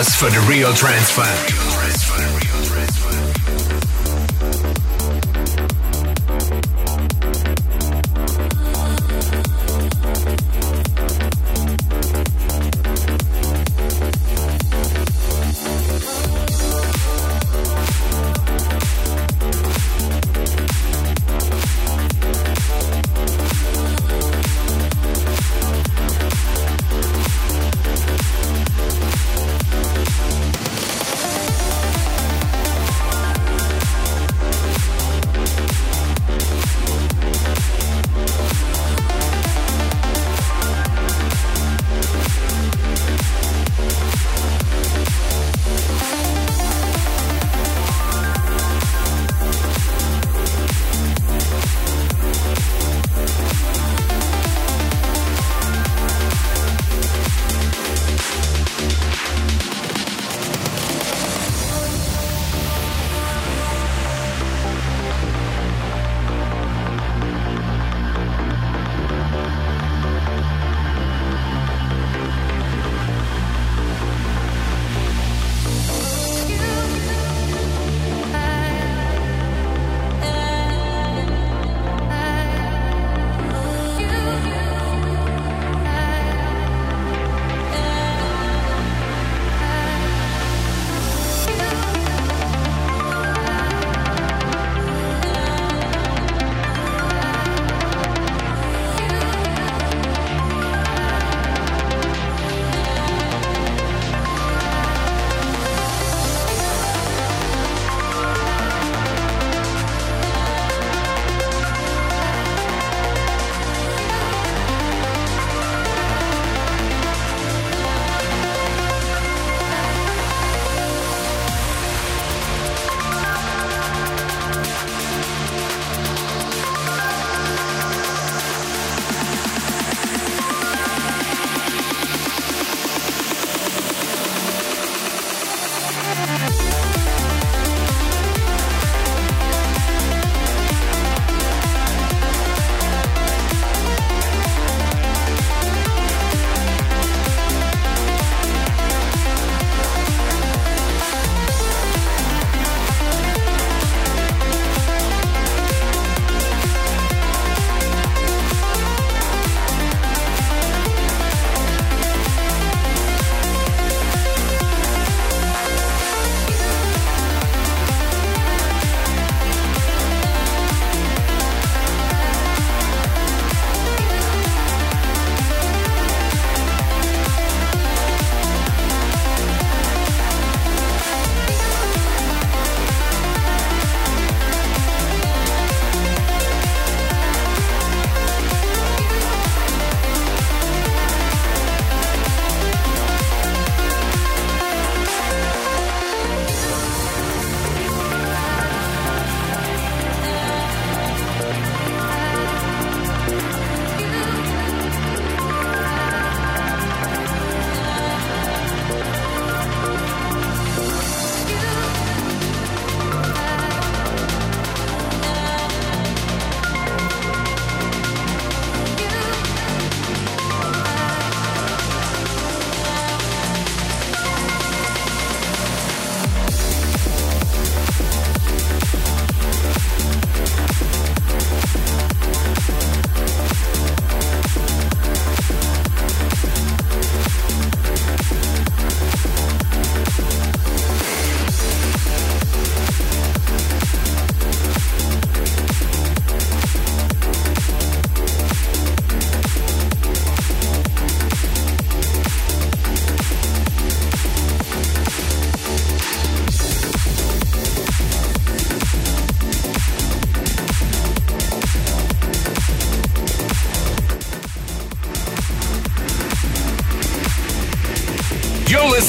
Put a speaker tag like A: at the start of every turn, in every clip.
A: Palace for the real trance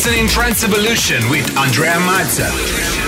A: listening Trance Evolution with Andrea Mazza.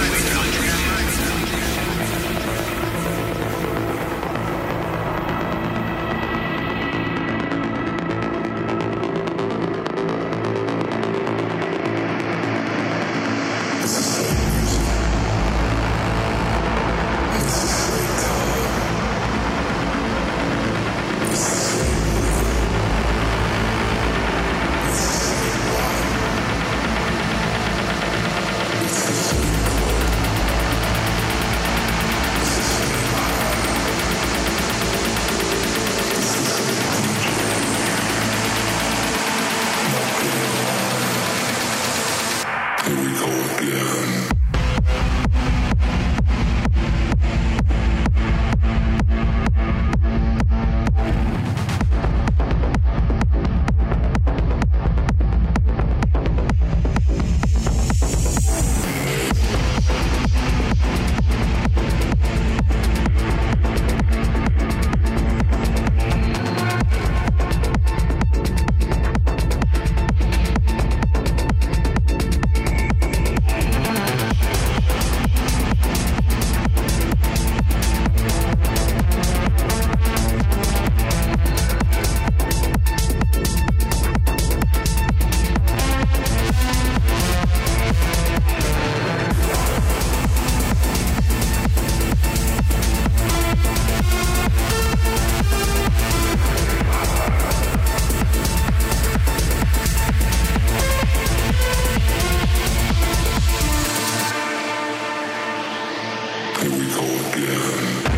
A: again.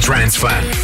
A: The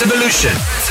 A: Evolution.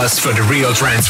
A: For the real trance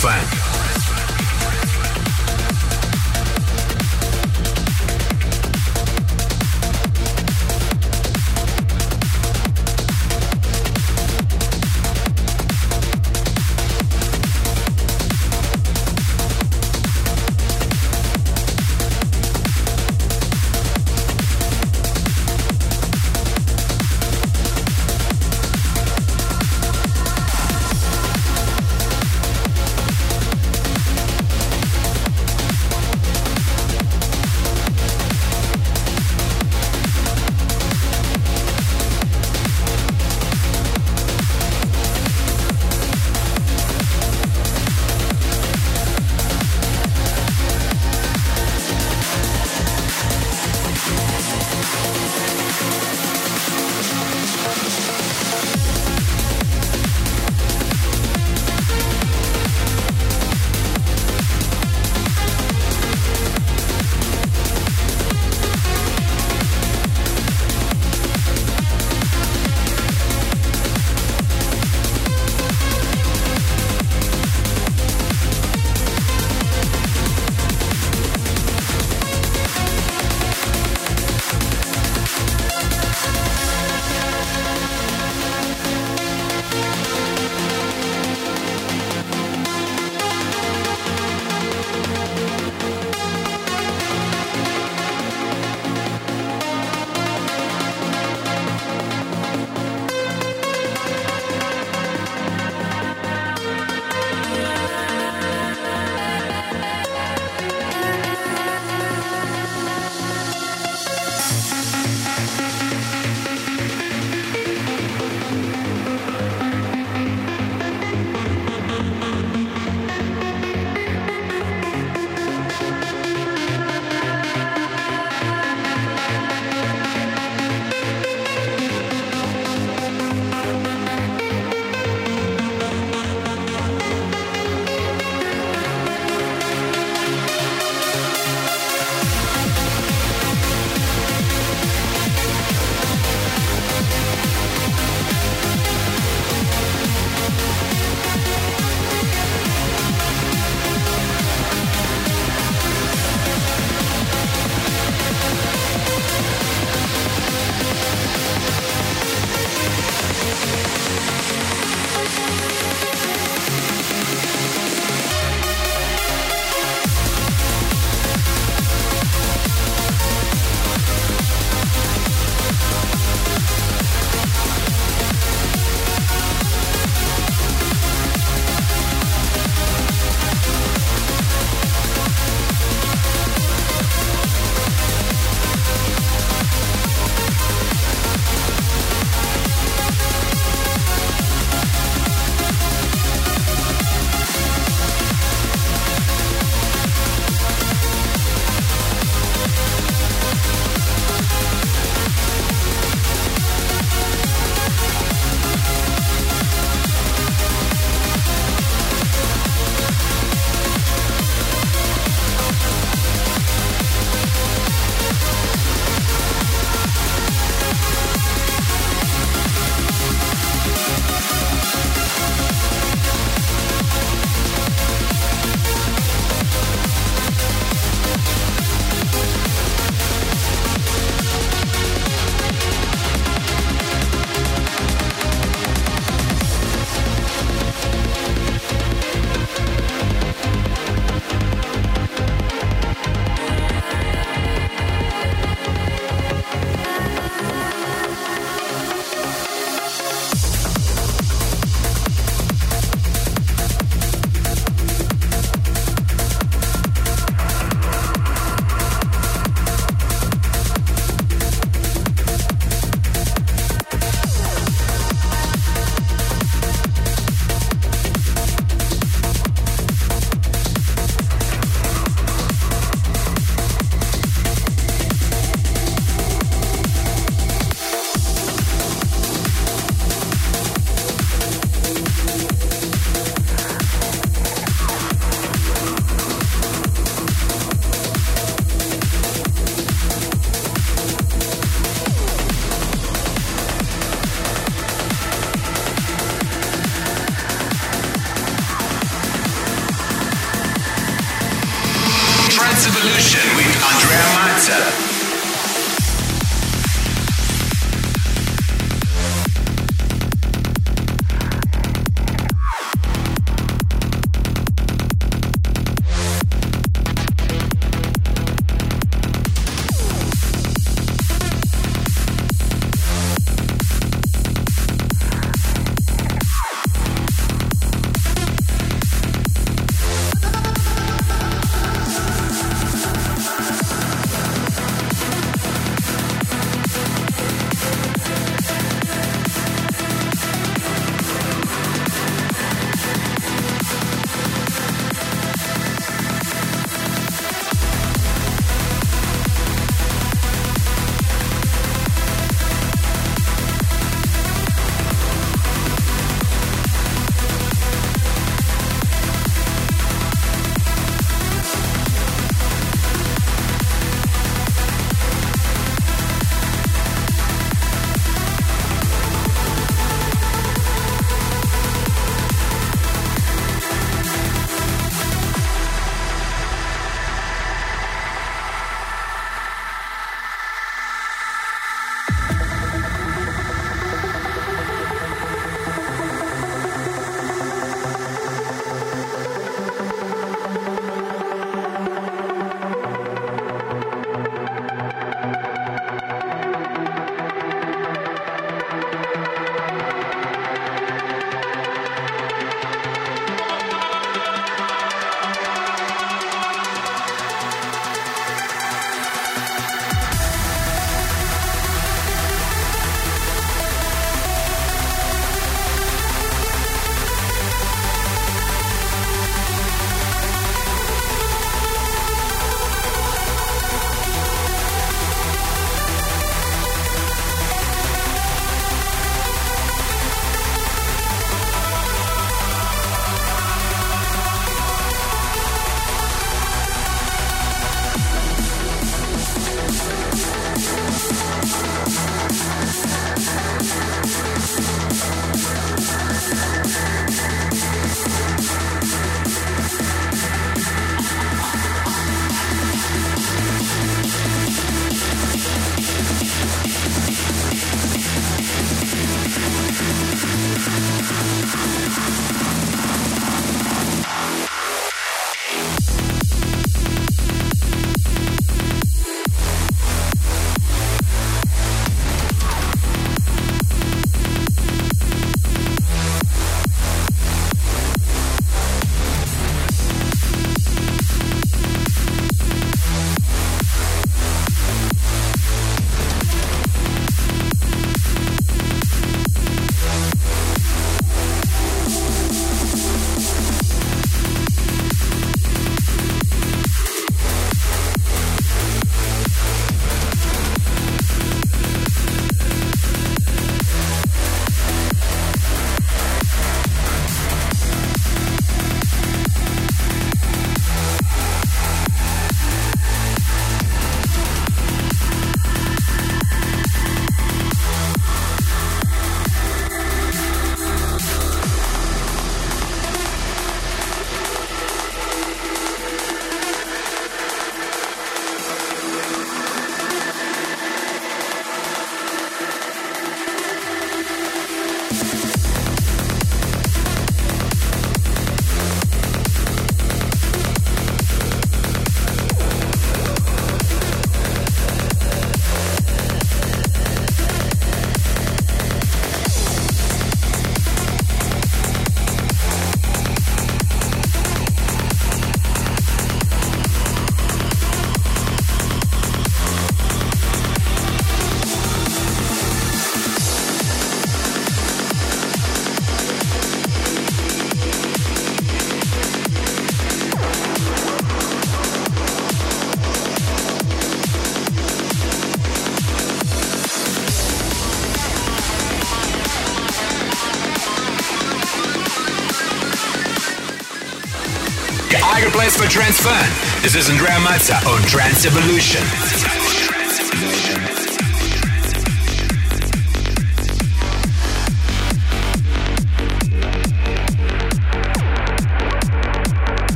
A: for Trance Fun. This is Andrea Mazza on Trance Evolution.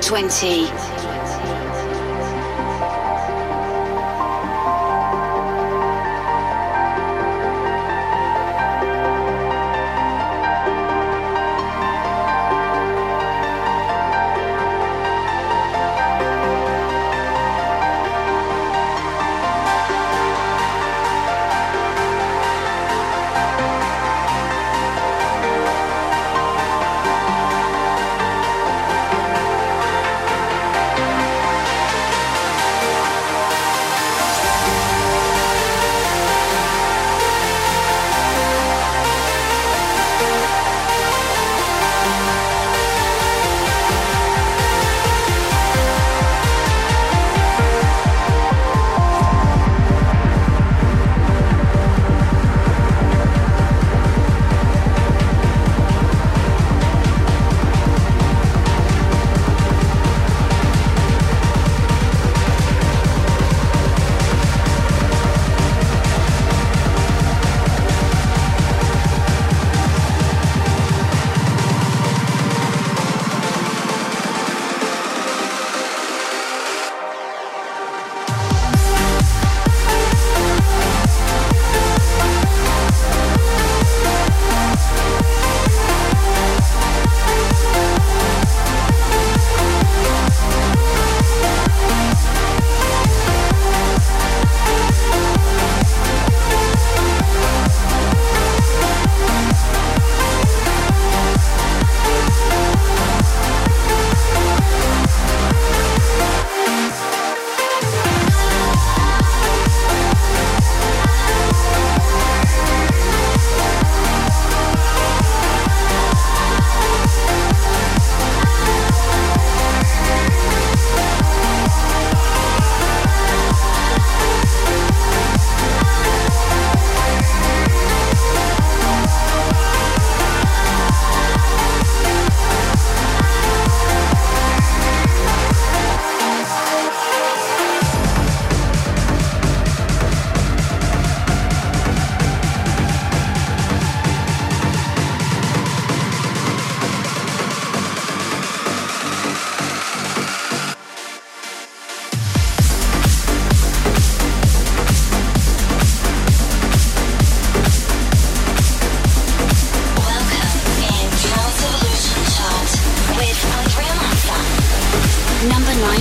B: 20.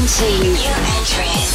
C: New entries.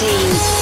C: 17.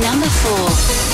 C: Number
D: 4.